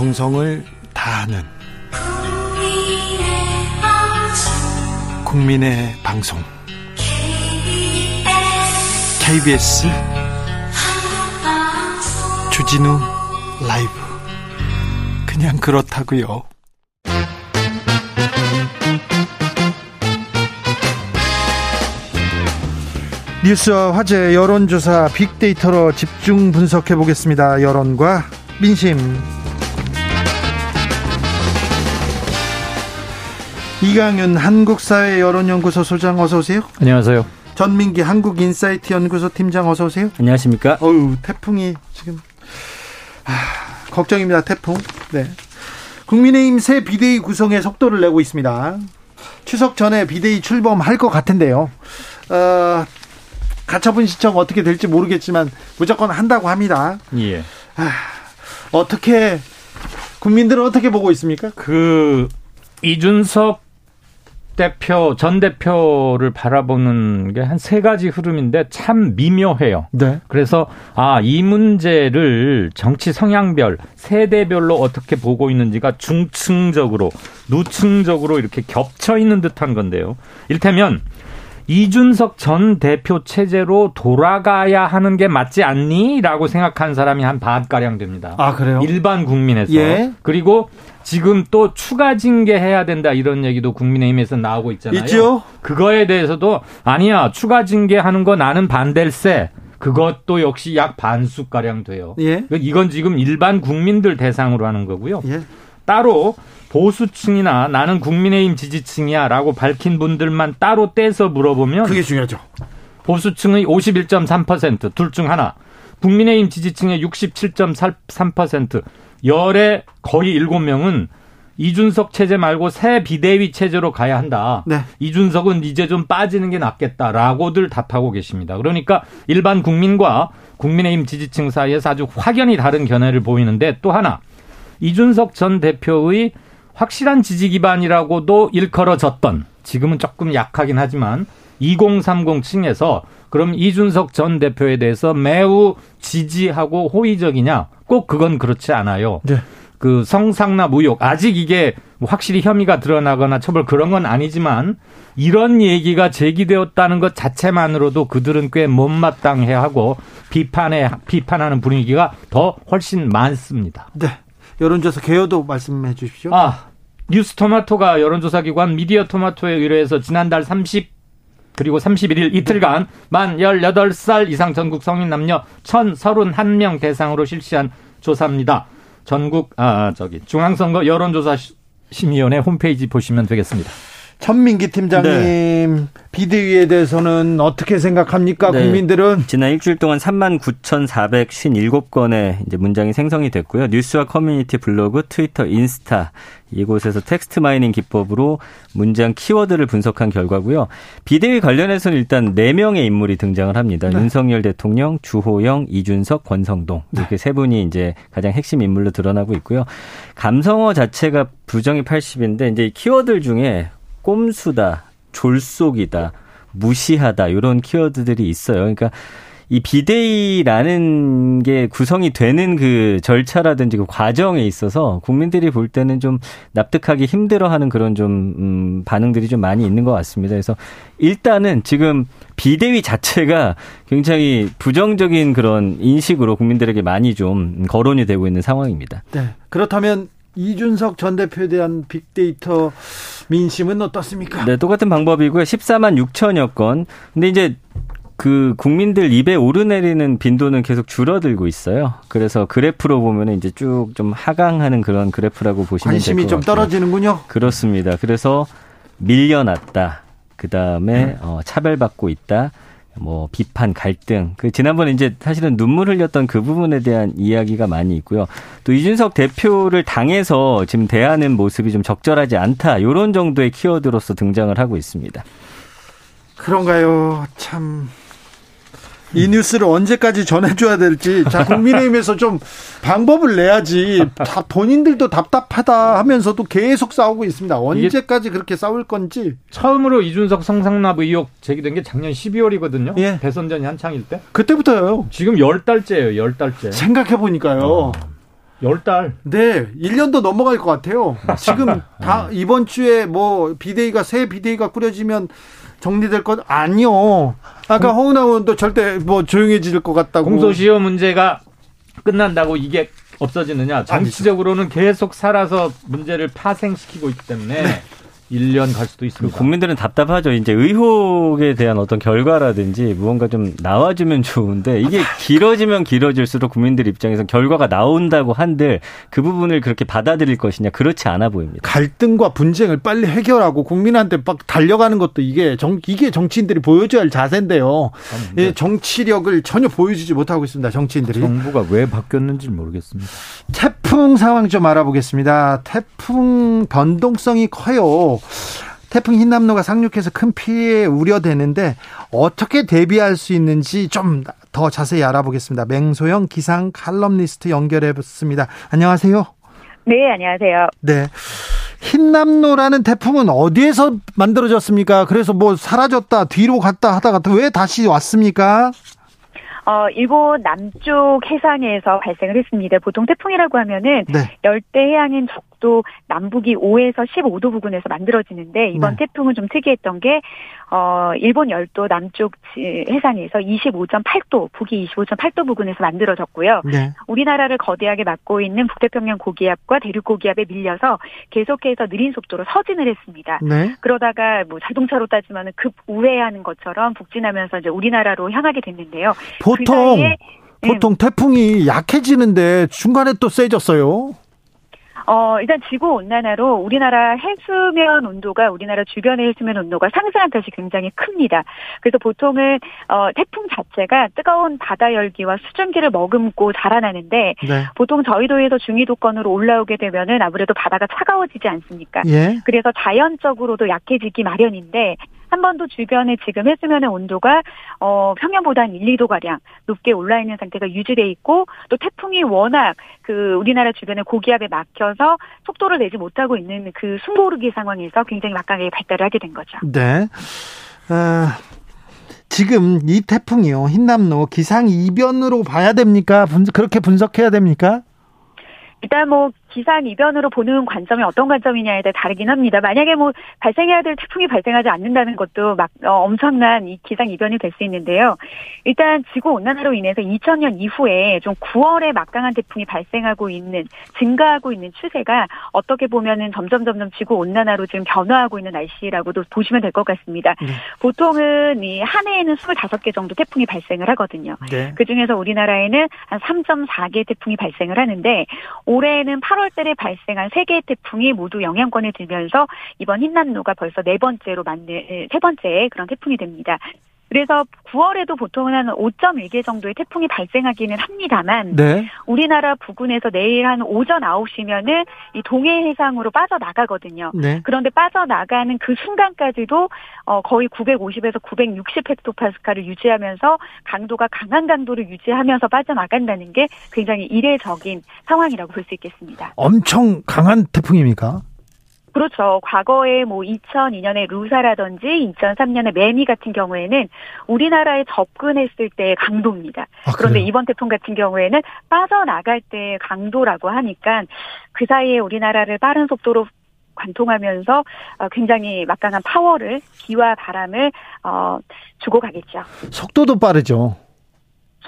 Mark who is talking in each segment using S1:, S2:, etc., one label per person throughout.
S1: 정성을 다하는 국민의 방송 KBS 주진우 라이브 그냥 그렇다고요. 뉴스와 화제 여론조사 빅데이터로 집중 분석해 보겠습니다. 여론과 민심. 이강윤 한국사회 여론연구소 소장 어서 오세요.
S2: 안녕하세요.
S1: 전민기 한국인사이트 연구소 팀장 어서 오세요.
S2: 안녕하십니까?
S1: 어우 태풍이 지금 아, 걱정입니다. 태풍. 네. 국민의힘 새 비대위 구성에 속도를 내고 있습니다. 추석 전에 비대위 출범할 것 같은데요. 어, 가처분 신청 어떻게 될지 모르겠지만 무조건 한다고 합니다.
S2: 예.
S1: 아, 어떻게 국민들은 어떻게 보고 있습니까?
S2: 그 이준석 대표 전 대표를 바라보는 게 한 세 가지 흐름인데 참 미묘해요.
S1: 네.
S2: 그래서 아 이 문제를 정치 성향별 세대별로 어떻게 보고 있는지가 중층적으로 누층적으로 이렇게 겹쳐 있는 듯한 건데요. 이를테면 이준석 전 대표 체제로 돌아가야 하는 게 맞지 않니? 라고 생각하는 사람이 한 반가량 됩니다.
S1: 아, 그래요?
S2: 일반 국민에서.
S1: 예.
S2: 그리고 지금 또 추가 징계해야 된다 이런 얘기도 국민의힘에서 나오고 있잖아요.
S1: 있죠.
S2: 그거에 대해서도 아니야. 추가 징계하는 거 나는 반댈세. 그것도 역시 약 반수 가량 돼요.
S1: 예.
S2: 이건 지금 일반 국민들 대상으로 하는 거고요.
S1: 예.
S2: 따로 보수층이나 나는 국민의힘 지지층이야 라고 밝힌 분들만 따로 떼서 물어보면
S1: 그게 중요하죠.
S2: 보수층의 51.3%, 둘 중 하나. 국민의힘 지지층의 67.3%, 열의 거의 7명은 이준석 체제 말고 새 비대위 체제로 가야 한다.
S1: 네.
S2: 이준석은 이제 좀 빠지는 게 낫겠다라고들 답하고 계십니다. 그러니까 일반 국민과 국민의힘 지지층 사이에서 아주 확연히 다른 견해를 보이는데 또 하나 이준석 전 대표의 확실한 지지 기반이라고도 일컬어졌던 지금은 조금 약하긴 하지만 2030 층에서 그럼 이준석 전 대표에 대해서 매우 지지하고 호의적이냐? 꼭 그건 그렇지 않아요.
S1: 네.
S2: 그 성상납 의혹 아직 이게 확실히 혐의가 드러나거나 처벌 그런 건 아니지만 이런 얘기가 제기되었다는 것 자체만으로도 그들은 꽤 못마땅해 하고 비판에 비판하는 분위기가 더 훨씬 많습니다.
S1: 네. 여론조사 개요도 말씀해 주십시오.
S2: 아, 뉴스 토마토가 여론조사 기관 미디어 토마토에 의뢰해서 지난달 30 그리고 31일 이틀간 만 18살 이상 전국 성인 남녀 1,031명 대상으로 실시한 조사입니다. 전국 아 저기 중앙선거 여론조사 심의위원회 홈페이지 보시면 되겠습니다.
S1: 천민기 팀장님 비대위에 대해서는 어떻게 생각합니까?
S3: 네.
S1: 국민들은
S3: 지난 일주일 동안 3만 9,457건의 이제 문장이 생성이 됐고요. 뉴스와 커뮤니티 블로그, 트위터, 인스타 이곳에서 text mining 기법으로 문장 키워드를 분석한 결과고요. 비대위 관련해서는 일단 4명의 인물이 등장을 합니다.
S1: 네.
S3: 윤석열 대통령, 주호영, 이준석, 권성동 이렇게 세 분이 이제 가장 핵심 인물로 드러나고 있고요. 감성어 자체가 부정이 80인데 이제 이 키워드 중에 꼼수다, 졸속이다, 무시하다 이런 키워드들이 있어요. 그러니까 이 비대위라는 게 구성이 되는 그 절차라든지 그 과정에 있어서 국민들이 볼 때는 좀 납득하기 힘들어하는 그런 좀 음, 반응들이 좀 많이 있는 것 같습니다. 그래서 일단은 지금 비대위 자체가 굉장히 부정적인 그런 인식으로 국민들에게 많이 좀 거론이 되고 있는 상황입니다.
S1: 네. 그렇다면 이준석 전 대표에 대한 빅데이터 민심은 어떻습니까?
S3: 네, 똑같은 방법이고요. 14만 6천여 건. 근데 이제 그 국민들 입에 오르내리는 빈도는 계속 줄어들고 있어요. 그래서 그래프로 보면 이제 쭉 좀 하강하는 그런 그래프라고 보시면 될
S1: 관심이
S3: 것
S1: 좀. 떨어지는군요.
S3: 그렇습니다. 그래서 밀려났다. 그 다음에 어, 차별받고 있다. 뭐 비판, 갈등. 그 지난번에 이제 사실은 눈물 흘렸던 그 부분에 대한 이야기가 많이 있고요. 또 이준석 대표를 당해서 지금 대하는 모습이 좀 적절하지 않다. 요런 정도의 키워드로서 등장을 하고 있습니다.
S1: 그런가요? 참. 이 뉴스를 언제까지 전해줘야 될지. 자, 국민의힘에서 좀 방법을 내야지. 다 본인들도 답답하다 하면서도 계속 싸우고 있습니다. 언제까지 그렇게 싸울 건지.
S2: 처음으로 이준석 성상납 의혹 제기된 게 작년 12월이거든요.
S1: 예.
S2: 대선전이 한창일 때.
S1: 그때부터요.
S2: 지금 열 달째예요. 열 달째.
S1: 생각해 보니까요.
S2: 열 달.
S1: 네, 1년도 넘어갈 것 같아요. 지금 다 이번 주에 뭐 비대위가 새 비대위가 꾸려지면 정리될 것 아니요. 아까 허은하 의원도 절대 뭐 조용해질 것 같다고.
S2: 공소시효 문제가 끝난다고 이게 없어지느냐? 정치적으로는 계속 살아서 문제를 파생시키고 있기 때문에 네. 1년 갈 수도 있습니다.
S3: 국민들은 답답하죠. 이제 의혹에 대한 어떤 결과라든지 무언가 좀 나와주면 좋은데 이게 길어지면 길어질수록 국민들 입장에서 결과가 나온다고 한들 그 부분을 그렇게 받아들일 것이냐 그렇지 않아 보입니다.
S1: 갈등과 분쟁을 빨리 해결하고 국민한테 막 달려가는 것도 이게 정 이게 정치인들이 보여줘야 할 자세인데요. 예, 정치력을 전혀 보여주지 못하고 있습니다. 정치인들이.
S2: 정부가 왜 바뀌었는지 모르겠습니다.
S1: 태풍 상황 좀 알아보겠습니다. 태풍 변동성이 커요. 태풍 흰남노가 상륙해서 큰 피해 우려되는데 어떻게 대비할 수 있는지 좀 더 자세히 알아보겠습니다. 맹소영 기상 칼럼니스트 연결해 봤습니다. 안녕하세요.
S4: 네, 안녕하세요.
S1: 네. 흰남노라는 태풍은 어디에서 만들어졌습니까? 그래서 뭐 사라졌다, 뒤로 갔다 하다가 왜 다시 왔습니까?
S4: 어, 일본 남쪽 해상에서 발생을 했습니다. 보통 태풍이라고 하면은 네. 열대 해양인 적 도 남북이 5에서 15도 부근에서 만들어지는데 이번 네. 태풍은 좀 특이했던 게 어, 일본 열도 남쪽 해상에서 25.8도, 북위 25.8도 부근에서 만들어졌고요. 네. 우리나라를 거대하게 막고 있는 북태평양 고기압과 대륙 고기압에 밀려서 계속해서 느린 속도로 서진을 했습니다. 네. 그러다가 뭐 자동차로 따지면 급 우회하는 것처럼 북진하면서 이제 우리나라로 향하게 됐는데요.
S1: 보통 그 보통 태풍이 약해지는데 중간에 또 세졌어요.
S4: 어, 일단 지구 온난화로 우리나라 해수면 온도가 우리나라 주변의 해수면 온도가 상승한 탓이 굉장히 큽니다. 그래서 보통은 어, 태풍 자체가 뜨거운 바다 열기와 수증기를 머금고 자라나는데 네. 보통 저희도에서 중위도권으로 올라오게 되면은 아무래도 바다가 차가워지지 않습니까? 예. 그래서 자연적으로도 약해지기 마련인데 한 번도 주변에 지금 해수면의 온도가 어 평년보다 한 1, 2도 가량 높게 올라 있는 상태가 유지돼 있고 또 태풍이 워낙 그 우리나라 주변에 고기압에 막혀서 속도를 내지 못하고 있는 그 숨고르기 상황에서 굉장히 막강하게 발달을 하게 된 거죠.
S1: 네. 어, 지금 이 태풍이요 흰남노 기상 이변으로 봐야 됩니까? 분, 그렇게 분석해야 됩니까?
S4: 일단 뭐 기상 이변으로 보는 관점이 어떤 관점이냐에 따라 다르긴 합니다. 만약에 뭐 발생해야 될 태풍이 발생하지 않는다는 것도 막 어, 엄청난 이 기상 이변이 될 수 있는데요. 일단 지구 온난화로 인해서 2000년 이후에 좀 9월에 막강한 태풍이 발생하고 있는 증가하고 있는 추세가 어떻게 보면은 점점 점점 지구 온난화로 지금 변화하고 있는 날씨라고도 보시면 될 것 같습니다. 네. 보통은 이 한 해에는 25개 정도 태풍이 발생을 하거든요. 네. 그 중에서 우리나라에는 한 3.4개 태풍이 발생을 하는데 올해는 8월 8월 달에 발생한 세 개의 태풍이 모두 영향권에 들면서 이번 흰남노가 벌써 네 번째로 맞는 세 번째 그런 태풍이 됩니다. 그래서 9월에도 보통은 한 5.1개 정도의 태풍이 발생하기는 합니다만 네. 우리나라 부근에서 내일 한 오전 9시면은 이 동해 해상으로 빠져나가거든요. 네. 그런데 빠져나가는 그 순간까지도 어 거의 950에서 960 헥토파스칼을 유지하면서 강도가 강한 강도를 유지하면서 빠져나간다는 게 굉장히 이례적인 상황이라고 볼 수 있겠습니다.
S1: 엄청 강한 태풍입니까?
S4: 그렇죠. 과거에 뭐 2002년에 루사라든지 2003년에 매미 같은 경우에는 우리나라에 접근했을 때의 강도입니다. 아, 그런데 이번 태풍 같은 경우에는 빠져나갈 때의 강도라고 하니까 그 사이에 우리나라를 빠른 속도로 관통하면서 어, 굉장히 막강한 파워를 비와 바람을 어, 주고 가겠죠.
S1: 속도도 빠르죠.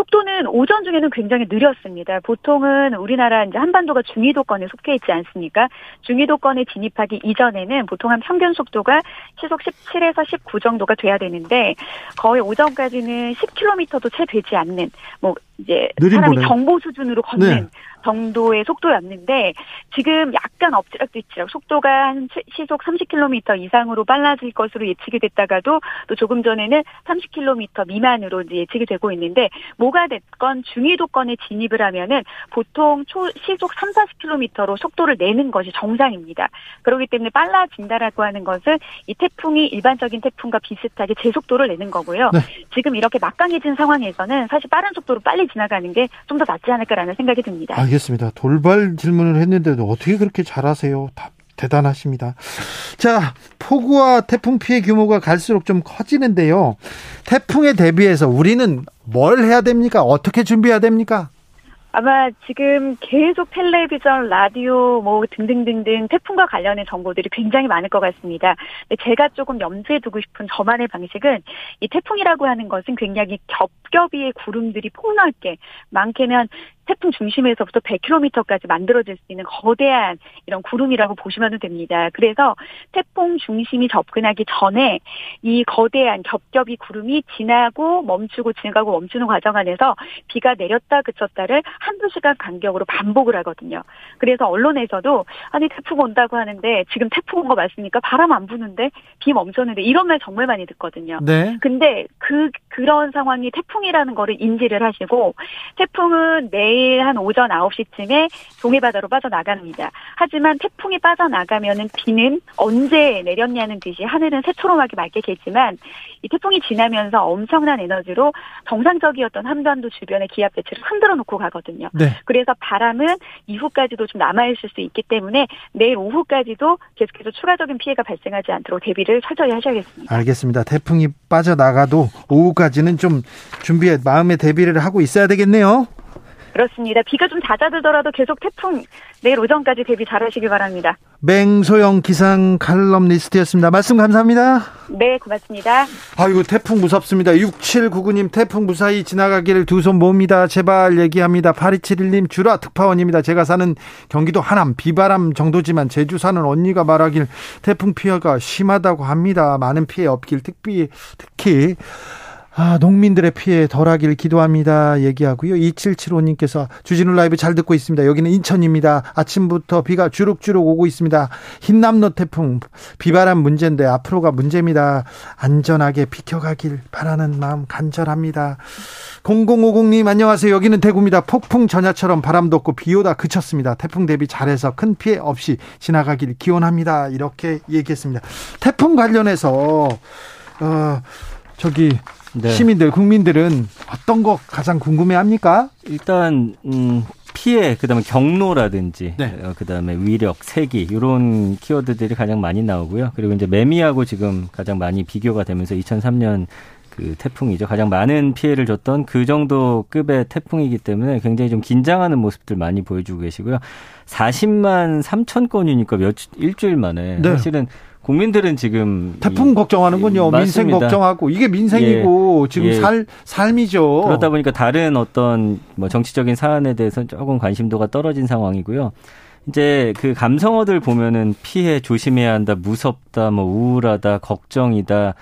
S4: 속도는 오전 중에는 굉장히 느렸습니다. 보통은 우리나라 이제 한반도가 중위도권에 속해 있지 않습니까? 중위도권에 진입하기 이전에는 보통 한 평균 속도가 시속 17에서 19 정도가 돼야 되는데 거의 오전까지는 10km도 채 되지 않는 뭐 이제 사람이 정보 수준으로 걷는 네. 정도의 속도였는데 지금 약간 엎치락뒤치락 속도가 한 시속 30km 이상으로 빨라질 것으로 예측이 됐다가도 또 조금 전에는 30km 미만으로 이제 예측이 되고 있는데 뭐가 됐건 중위도권에 진입을 하면은 보통 초 시속 3, 40km로 속도를 내는 것이 정상입니다. 그렇기 때문에 빨라진다라고 하는 것은 이 태풍이 일반적인 태풍과 비슷하게 제 속도를 내는 거고요. 네. 지금 이렇게 막강해진 상황에서는 사실 빠른 속도로 빨리 지나가는 게 좀 더 낫지 않을까라는 생각이 듭니다.
S1: 아, 알겠습니다. 돌발 질문을 했는데도 어떻게 그렇게 잘하세요? 대단하십니다. 자, 폭우와 태풍 피해 규모가 갈수록 좀 커지는데요. 태풍에 대비해서 우리는 뭘 해야 됩니까? 어떻게 준비해야 됩니까?
S4: 아마 지금 계속 텔레비전, 라디오 뭐 등등등등 태풍과 관련된 정보들이 굉장히 많을 것 같습니다. 제가 조금 염두에 두고 싶은 저만의 방식은 이 태풍이라고 하는 것은 굉장히 겹겹이의 구름들이 폭넓게 많게는 태풍 중심에서부터 100km까지 만들어질 수 있는 거대한 이런 구름이라고 보시면 됩니다. 그래서 태풍 중심이 접근하기 전에 이 거대한 겹겹이 구름이 지나고 멈추고 지나가고 멈추는 과정 안에서 비가 내렸다 그쳤다를 한두 시간 간격으로 반복을 하거든요. 그래서 언론에서도 아니 태풍 온다고 하는데 지금 태풍 온 거 맞습니까? 바람 안 부는데 비 멈췄는데 이런 말 정말 많이 듣거든요. 네. 근데 그 그런 상황이 태풍이라는 거를 인지를 하시고 태풍은 내일 한 오전 9시쯤에 동해바다로 빠져나갑니다. 하지만 태풍이 빠져나가면은 비는 언제 내렸냐는 듯이 하늘은 새초롬하게 맑게겠지만 이 태풍이 지나면서 엄청난 에너지로 정상적이었던 한반도 주변의 기압 배치를 흔들어 놓고 가거든요. 네. 그래서 바람은 이후까지도 좀 남아있을 수 있기 때문에 내일 오후까지도 계속해서 추가적인 피해가 발생하지 않도록 대비를 철저히 하셔야겠습니다.
S1: 알겠습니다. 태풍이 빠져나가도 오후까지는 좀 준비에 마음의 대비를 하고 있어야 되겠네요.
S4: 그렇습니다. 비가 좀 잦아들더라도 계속 태풍 내일 오전까지 대비 잘 하시길 바랍니다.
S1: 맹소영 기상 칼럼니스트였습니다. 말씀 감사합니다.
S4: 네, 고맙습니다.
S1: 아이고, 태풍 무섭습니다. 6799님, 태풍 무사히 지나가기를 두 손 모읍니다. 제발 얘기합니다. 8271님, 주라 특파원입니다. 제가 사는 경기도 하남, 비바람 정도지만 제주 사는 언니가 말하길 태풍 피해가 심하다고 합니다. 많은 피해 없길 특히, 특히 아, 농민들의 피해 덜하길 기도합니다. 얘기하고요. 2775님께서 주진우 라이브 잘 듣고 있습니다. 여기는 인천입니다. 아침부터 비가 주룩주룩 오고 있습니다. 흰남노 태풍, 비바람 문제인데 앞으로가 문제입니다. 안전하게 비켜가길 바라는 마음 간절합니다. 0050님 안녕하세요. 여기는 대구입니다. 폭풍 전야처럼 바람도 없고 비 오다 그쳤습니다. 태풍 대비 잘해서 큰 피해 없이 지나가길 기원합니다. 이렇게 얘기했습니다. 태풍 관련해서 어 저기 네. 시민들 국민들은 어떤 거 가장 궁금해합니까?
S3: 일단 음, 피해 그다음에 경로라든지 네. 어, 그다음에 위력, 세기 이런 키워드들이 가장 많이 나오고요. 그리고 이제 매미하고 지금 가장 많이 비교가 되면서 2003년 그 태풍이죠. 가장 많은 피해를 줬던 그 정도 급의 태풍이기 때문에 굉장히 좀 긴장하는 모습들 많이 보여주고 계시고요. 40만 3천 건이니까 몇 일주일 만에 네. 사실은 국민들은 지금
S1: 태풍 걱정하는군요. 이, 민생 걱정하고 이게 민생이고 예, 지금 예. 살 삶이죠.
S3: 그러다 보니까 다른 어떤 뭐 정치적인 사안에 대해서 조금 관심도가 떨어진 상황이고요. 이제 그 감성어들 보면은 피해 조심해야 한다, 무섭다, 뭐 우울하다, 걱정이다.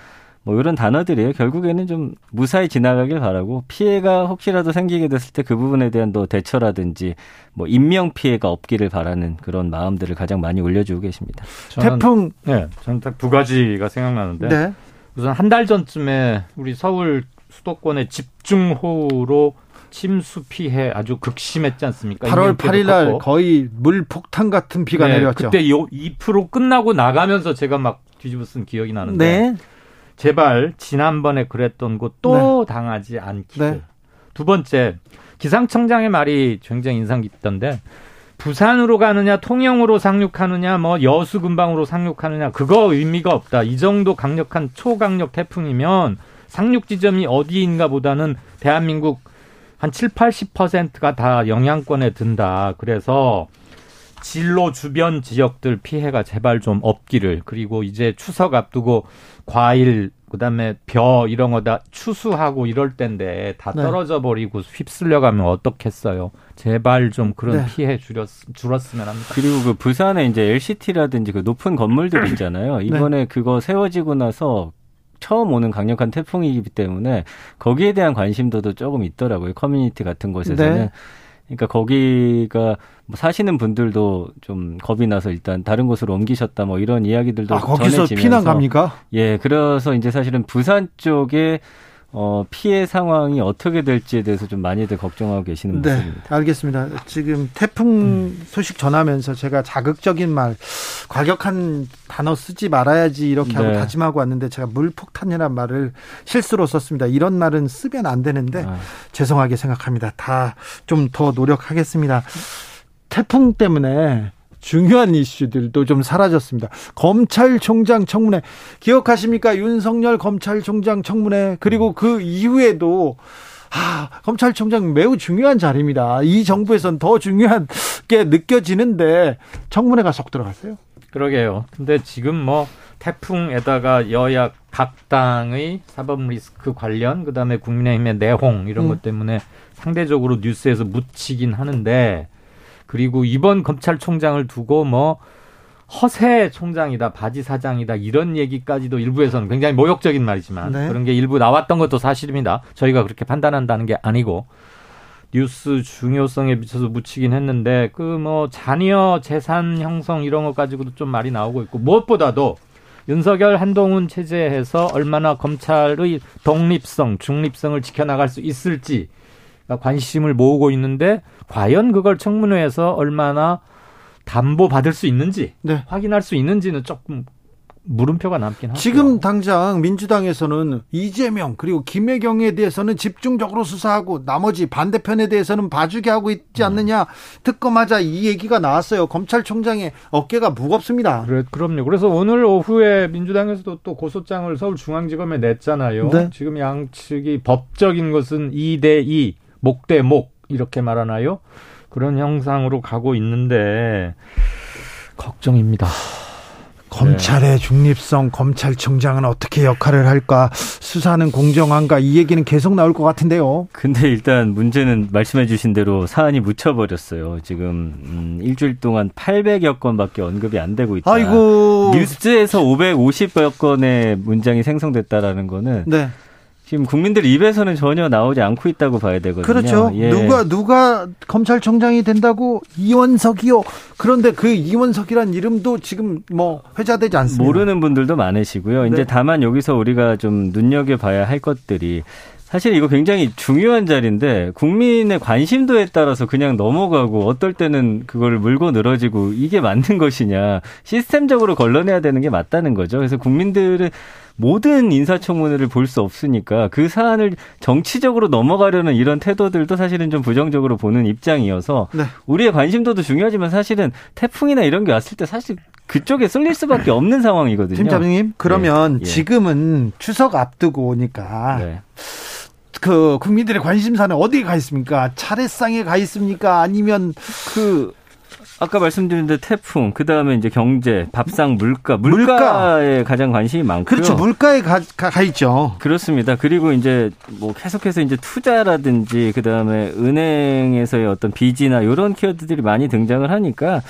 S3: 뭐 이런 단어들이에요. 결국에는 좀 무사히 지나가길 바라고 피해가 혹시라도 생기게 됐을 때 그 부분에 대한 또 대처라든지 뭐 인명 피해가 없기를 바라는 그런 마음들을 가장 많이 올려주고 계십니다.
S1: 저는, 태풍
S2: 네, 저는 딱 두 가지가 생각나는데 네. 우선 한 달 전쯤에 우리 서울 수도권의 집중호우로 침수 피해 아주 극심했지 않습니까?
S1: 8월 8일 날 거의 물 폭탄 같은 비가 네, 내렸죠.
S2: 그때 2% 끝나고 나가면서 제가 막 뒤집어 쓴 기억이 나는데 네. 제발 지난번에 그랬던 거또 네. 당하지 않기를. 네. 두 번째 기상청장의 말이 굉장히 인상 깊던데 부산으로 가느냐 통영으로 상륙하느냐 뭐 여수 근방으로 상륙하느냐 그거 의미가 없다. 이 정도 강력한 초강력 태풍이면 상륙 지점이 어디인가 보다는 대한민국 한 7, 80%가 다 영향권에 든다. 그래서 진로 주변 지역들 피해가 제발 좀 없기를 그리고 이제 추석 앞두고 과일 그다음에 벼 이런 거 다 추수하고 이럴 때인데 다 네. 떨어져 버리고 휩쓸려 가면 어떻겠어요. 제발 좀 그런 네. 피해 줄였 줄었으면 합니다.
S3: 그리고 그 부산에 이제 LCT라든지 그 높은 건물들 있잖아요. 네. 이번에 네. 그거 세워지고 나서 처음 오는 강력한 태풍이기 때문에 거기에 대한 관심도도 조금 있더라고요. 커뮤니티 같은 곳에서는. 네. 그러니까 거기가 뭐 사시는 분들도 좀 겁이 나서 일단 다른 곳으로 옮기셨다 뭐 이런 이야기들도 아, 거기서 전해지면서
S1: 피난 갑니까?
S3: 예, 그래서 이제 사실은 부산 쪽에 어, 피해 상황이 어떻게 될지에 대해서 좀 많이들 걱정하고 계시는 네, 모습입니다.
S1: 알겠습니다. 지금 태풍 소식 전하면서 제가 자극적인 말, 과격한 단어 쓰지 말아야지 이렇게 하고 네. 다짐하고 왔는데 제가 물폭탄이라는 말을 실수로 썼습니다. 이런 말은 쓰면 안 되는데 아. 죄송하게 생각합니다. 다 좀 더 노력하겠습니다. 태풍 때문에 중요한 이슈들도 좀 사라졌습니다. 검찰총장 청문회 기억하십니까? 윤석열 검찰총장 청문회 그리고 그 이후에도 아, 검찰총장 매우 중요한 자리입니다. 이 정부에선 더 중요한 게 느껴지는데 청문회가 쏙 들어갔어요.
S2: 그러게요. 근데 지금 뭐 태풍에다가 여야 각 당의 사법 리스크 관련 그다음에 국민의힘의 내홍 이런 음. 것 때문에 상대적으로 뉴스에서 묻히긴 하는데 그리고 이번 검찰총장을 두고 뭐 허세 총장이다, 바지 사장이다 이런 얘기까지도 일부에서는 굉장히 모욕적인 말이지만 네. 그런 게 일부 나왔던 것도 사실입니다. 저희가 그렇게 판단한다는 게 아니고 뉴스 중요성에 비춰서 묻히긴 했는데 그 뭐 자녀 재산 형성 이런 것 가지고도 좀 말이 나오고 있고 무엇보다도 윤석열 한동훈 체제에서 얼마나 검찰의 독립성, 중립성을 지켜나갈 수 있을지 관심을 모으고 있는데 과연 그걸 청문회에서 얼마나 담보 받을 수 있는지 네. 확인할 수 있는지는 조금 물음표가 남긴 하죠.
S1: 지금 당장 민주당에서는 이재명 그리고 김혜경에 대해서는 집중적으로 수사하고 나머지 반대편에 대해서는 봐주게 하고 있지 않느냐 특검하자 이 얘기가 나왔어요. 검찰총장의 어깨가 무겁습니다.
S2: 그래, 그럼요. 그래서 오늘 오후에 민주당에서도 또 고소장을 서울중앙지검에 냈잖아요. 네. 지금 양측이 법적인 것은 2대2 목 대 목 이렇게 말하나요? 그런 형상으로 가고 있는데 걱정입니다.
S1: 검찰의 네. 중립성, 검찰청장은 어떻게 역할을 할까, 수사는 공정한가, 이 얘기는 계속 나올 것 같은데요.
S3: 근데 일단 문제는 말씀해 주신 대로 사안이 묻혀버렸어요. 지금, 음, 일주일 동안 800여 건밖에 언급이 안 되고 있다. 아이고. 뉴스에서 550여 건의 문장이 생성됐다라는 거는. 네. 지금 국민들 입에서는 전혀 나오지 않고 있다고 봐야 되거든요.
S1: 그렇죠. 예. 누가 누가 검찰총장이 된다고 이원석이요. 그런데 그 이원석이란 이름도 지금 뭐 회자되지 않습니다.
S3: 모르는 분들도 많으시고요. 네. 이제 다만 여기서 우리가 좀 눈여겨 봐야 할 것들이 사실 이거 굉장히 중요한 자리인데 국민의 관심도에 따라서 그냥 넘어가고 어떨 때는 그걸 물고 늘어지고 이게 맞는 것이냐 시스템적으로 걸러내야 되는 게 맞다는 거죠. 그래서 국민들은 모든 인사청문회를 볼 수 없으니까 그 사안을 정치적으로 넘어가려는 이런 태도들도 사실은 좀 부정적으로 보는 입장이어서 네. 우리의 관심도도 중요하지만 사실은 태풍이나 이런 게 왔을 때 사실 그쪽에 쏠릴 수밖에 없는 상황이거든요.
S1: 팀장님 그러면 네. 지금은 추석 앞두고 오니까 네. 그 국민들의 관심사는 어디에 가 있습니까? 차례상에 가 있습니까? 아니면 그
S3: 아까 말씀드린 데 태풍, 그 다음에 이제 경제, 밥상, 물가, 물가에 물가. 가장 관심이 많고요.
S1: 그렇죠. 물가에 가, 가, 가, 있죠.
S3: 그렇습니다. 그리고 이제 뭐 계속해서 이제 투자라든지 그 다음에 은행에서의 어떤 빚이나 이런 키워드들이 많이 등장을 하니까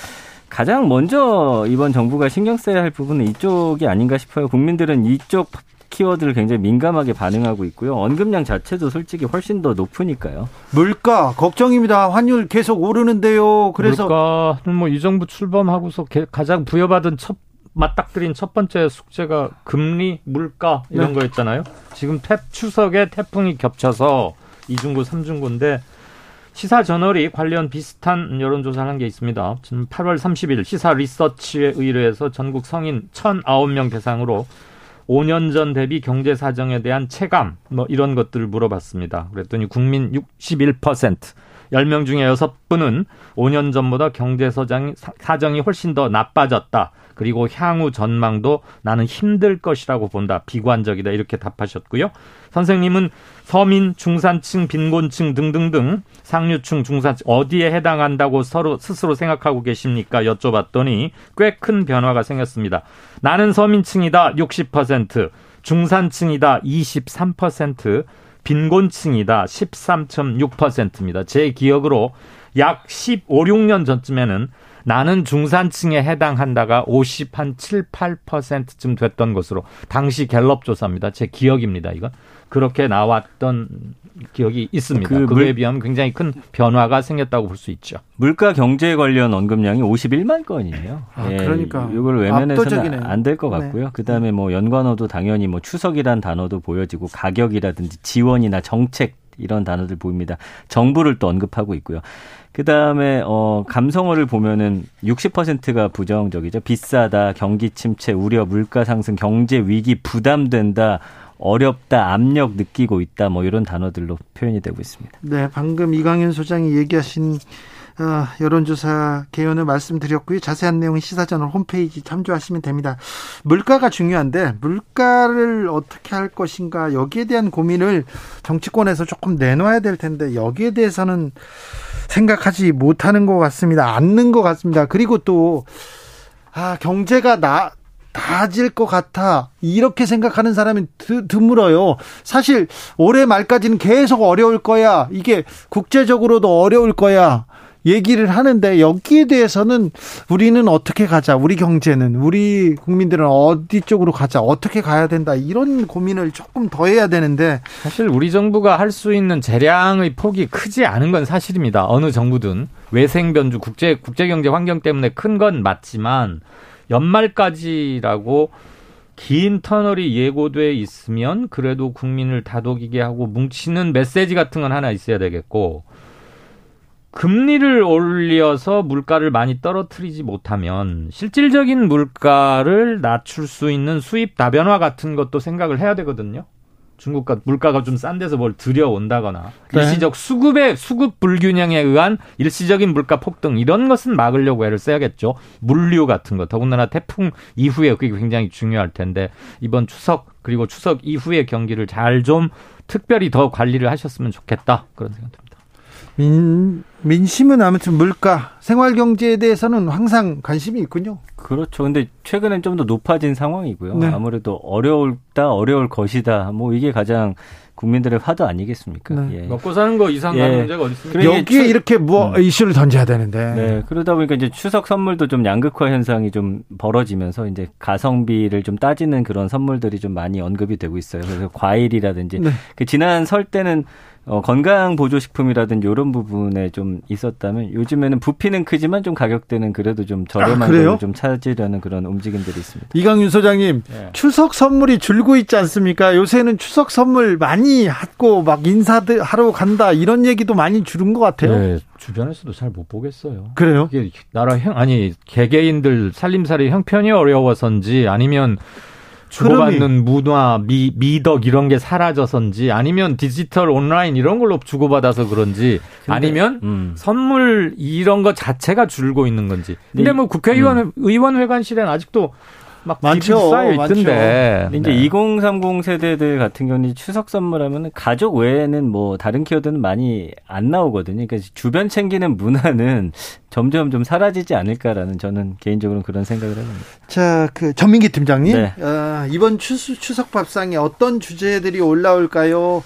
S3: 가장 먼저 이번 정부가 신경 써야 할 부분은 이쪽이 아닌가 싶어요. 국민들은 이쪽 키워드를 굉장히 민감하게 반응하고 있고요. 언급량 자체도 솔직히 훨씬 더 높으니까요.
S1: 물가 걱정입니다. 환율 계속 오르는데요. 그래서
S2: 물가는 뭐 이 정부 출범하고서 가장 부여받은 첫 맞닥뜨린 첫 번째 숙제가 금리, 물가 이런 네. 거였잖아요. 지금 태, 추석에 태풍이 겹쳐서 이중구, 삼중구인데 시사 저널이 관련 비슷한 여론조사를 한 게 있습니다. 지금 8월 30일 시사 리서치에 의뢰해서 전국 성인 1,009명 대상으로 5년 전 대비 경제 사정에 대한 체감 뭐 이런 것들을 물어봤습니다. 그랬더니 국민 61% 10명 중에 6분은 5년 전보다 경제 사정이 훨씬 더 나빠졌다. 그리고 향후 전망도 나는 힘들 것이라고 본다. 비관적이다. 이렇게 답하셨고요. 선생님은 서민, 중산층, 빈곤층 등등등 상류층, 중산층 어디에 해당한다고 서로 스스로 생각하고 계십니까? 여쭤봤더니 꽤 큰 변화가 생겼습니다. 나는 서민층이다. 60%, 중산층이다. 23%, 빈곤층이다. 13.6%입니다. 제 기억으로 약 15, 16년 전쯤에는 나는 중산층에 해당한다가 50, 한 7, 8%쯤 됐던 것으로 당시 갤럽 조사입니다. 제 기억입니다. 이건. 그렇게 나왔던 기억이 있습니다. 그 그에 물... 비하면 굉장히 큰 변화가 생겼다고 볼 수 있죠.
S3: 물가 경제 관련 언급량이 51만 건이에요.
S1: 아, 예, 그러니까
S3: 이걸 외면해서는 안 될 것 같고요. 네. 그다음에 뭐 연관어도 당연히 뭐 추석이란 단어도 보여지고 가격이라든지 지원이나 정책 이런 단어들 보입니다. 정부를 또 언급하고 있고요. 그 다음에, 어, 감성어를 보면은 60%가 부정적이죠. 비싸다, 경기 침체, 우려, 물가 상승, 경제 위기 부담된다, 어렵다, 압력 느끼고 있다, 뭐 이런 단어들로 표현이 되고 있습니다.
S1: 네, 방금 이강현 소장이 얘기하신 어, 여론조사 개요는 말씀드렸고요. 자세한 내용은 시사저널 홈페이지 참조하시면 됩니다. 물가가 중요한데 물가를 어떻게 할 것인가 여기에 대한 고민을 정치권에서 조금 내놔야 될 텐데 여기에 대해서는 생각하지 못하는 것 같습니다. 않는 것 같습니다. 그리고 또 아, 경제가 나 나아질 것 같아. 이렇게 생각하는 사람이 드, 드물어요. 사실 올해 말까지는 계속 어려울 거야. 이게 국제적으로도 어려울 거야. 얘기를 하는데 여기에 대해서는 우리는 어떻게 가자. 우리 경제는 우리 국민들은 어디 쪽으로 가자. 어떻게 가야 된다. 이런 고민을 조금 더 해야 되는데
S2: 사실 우리 정부가 할 수 있는 재량의 폭이 크지 않은 건 사실입니다. 어느 정부든 외생 변주 국제 국제 경제 환경 때문에 큰 건 맞지만 연말까지라고 긴 터널이 예고돼 있으면 그래도 국민을 다독이게 하고 뭉치는 메시지 같은 건 하나 있어야 되겠고 금리를 올려서 물가를 많이 떨어뜨리지 못하면 실질적인 물가를 낮출 수 있는 수입 다변화 같은 것도 생각을 해야 되거든요. 중국과 물가가 좀 싼 데서 뭘 들여온다거나 네. 일시적 수급의 수급 불균형에 의한 일시적인 물가 폭등 이런 것은 막으려고 애를 써야겠죠. 물류 같은 거 더군다나 태풍 이후에 그게 굉장히 중요할 텐데 이번 추석 그리고 추석 이후의 경기를 잘 좀 특별히 더 관리를 하셨으면 좋겠다 그런 생각 듭니다.
S1: 민, 민심은 아무튼 물가, 생활 경제에 대해서는 항상 관심이 있군요.
S3: 그렇죠. 근데 최근엔 좀 더 높아진 상황이고요. 네. 아무래도 어려울다, 어려울 것이다. 뭐 이게 가장 국민들의 화두 아니겠습니까?
S2: 네. 예. 먹고 사는 거 이상 예. 문제가 어디 있습니까?
S1: 여기에 추... 이렇게 뭐 음. 이슈를 던져야 되는데. 네.
S3: 그러다 보니까 이제 추석 선물도 좀 양극화 현상이 좀 벌어지면서 이제 가성비를 좀 따지는 그런 선물들이 좀 많이 언급이 되고 있어요. 그래서 과일이라든지 네. 그 지난 설 때는 어, 건강 보조식품이라든지 이런 부분에 좀 있었다면 요즘에는 부피는 크지만 좀 가격대는 그래도 좀 저렴한 아, 걸로 좀 찾으려는 그런 움직임들이 있습니다.
S1: 이강윤 소장님, 네. 추석 선물이 줄고 있지 않습니까? 요새는 추석 선물 많이 하고 막 인사들 하러 간다 이런 얘기도 많이 줄은 것 같아요. 네,
S2: 주변에서도 잘 못 보겠어요.
S1: 그래요?
S2: 이게 나라 형 아니 개개인들 살림살이 형편이 어려워서인지 아니면 주고받는 문화, 미, 미덕 이런 게 사라져서인지 아니면 디지털 온라인 이런 걸로 주고받아서 그런지 근데, 아니면 음. 선물 이런 것 자체가 줄고 있는 건지. 근데 뭐 국회의원 음. 의원회관실엔 아직도 막 많죠. 쌓여 있던데.
S3: 이제 네. 2030 세대들 같은 경우는 추석 선물하면 가족 외에는 뭐 다른 키워드는 많이 안 나오거든요. 그러니까 주변 챙기는 문화는 점점 좀 사라지지 않을까라는 저는 개인적으로 그런 생각을 합니다.
S1: 자, 그 전민기 팀장님, 네. 어, 이번 추수, 추석 밥상에 어떤 주제들이 올라올까요?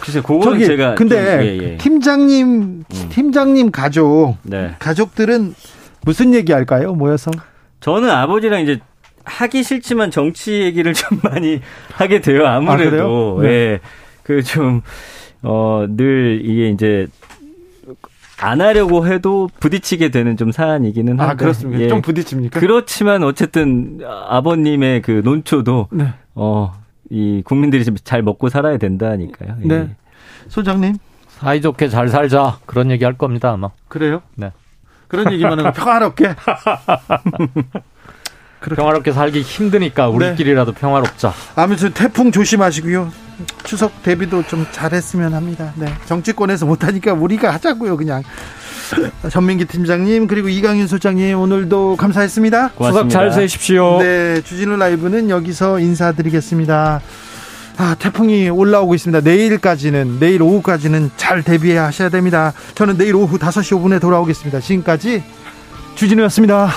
S3: 글쎄, 그거는 제가
S1: 근데 좀, 예, 예. 팀장님, 음. 팀장님 가족, 네. 가족들은 무슨 얘기할까요? 모여서?
S3: 저는 아버지랑 이제 하기 싫지만 정치 얘기를 좀 많이 하게 돼요. 아무래도. 아, 네. 예. 그 좀, 어, 늘 이게 이제 안 하려고 해도 부딪히게 되는 좀 사안이기는 아, 한데.
S1: 아, 그렇습니까? 예. 좀 부딪힙니까?
S3: 그렇지만 어쨌든 아버님의 그 논초도, 네. 어, 이 국민들이 잘 먹고 살아야 된다니까요.
S1: 예. 네. 소장님.
S2: 사이좋게 잘 살자. 그런 얘기 할 겁니다, 아마.
S1: 그래요?
S2: 네.
S1: 그런 얘기만 하면 평화롭게.
S2: 평화롭게 살기 힘드니까 우리끼리라도 네. 평화롭자.
S1: 아무튼 태풍 조심하시고요. 추석 대비도 좀 잘했으면 합니다. 네. 정치권에서 못하니까 우리가 하자고요, 그냥. 전민기 팀장님 그리고 이강윤 소장님 오늘도 감사했습니다.
S2: 고맙습니다. 추석 잘 세십시오.
S1: 네, 주진우 라이브는 여기서 인사드리겠습니다. 아, 태풍이 올라오고 있습니다. 내일까지는 내일 오후까지는 잘 대비하셔야 됩니다. 저는 내일 오후 5시 5분에 돌아오겠습니다. 지금까지 주진우였습니다.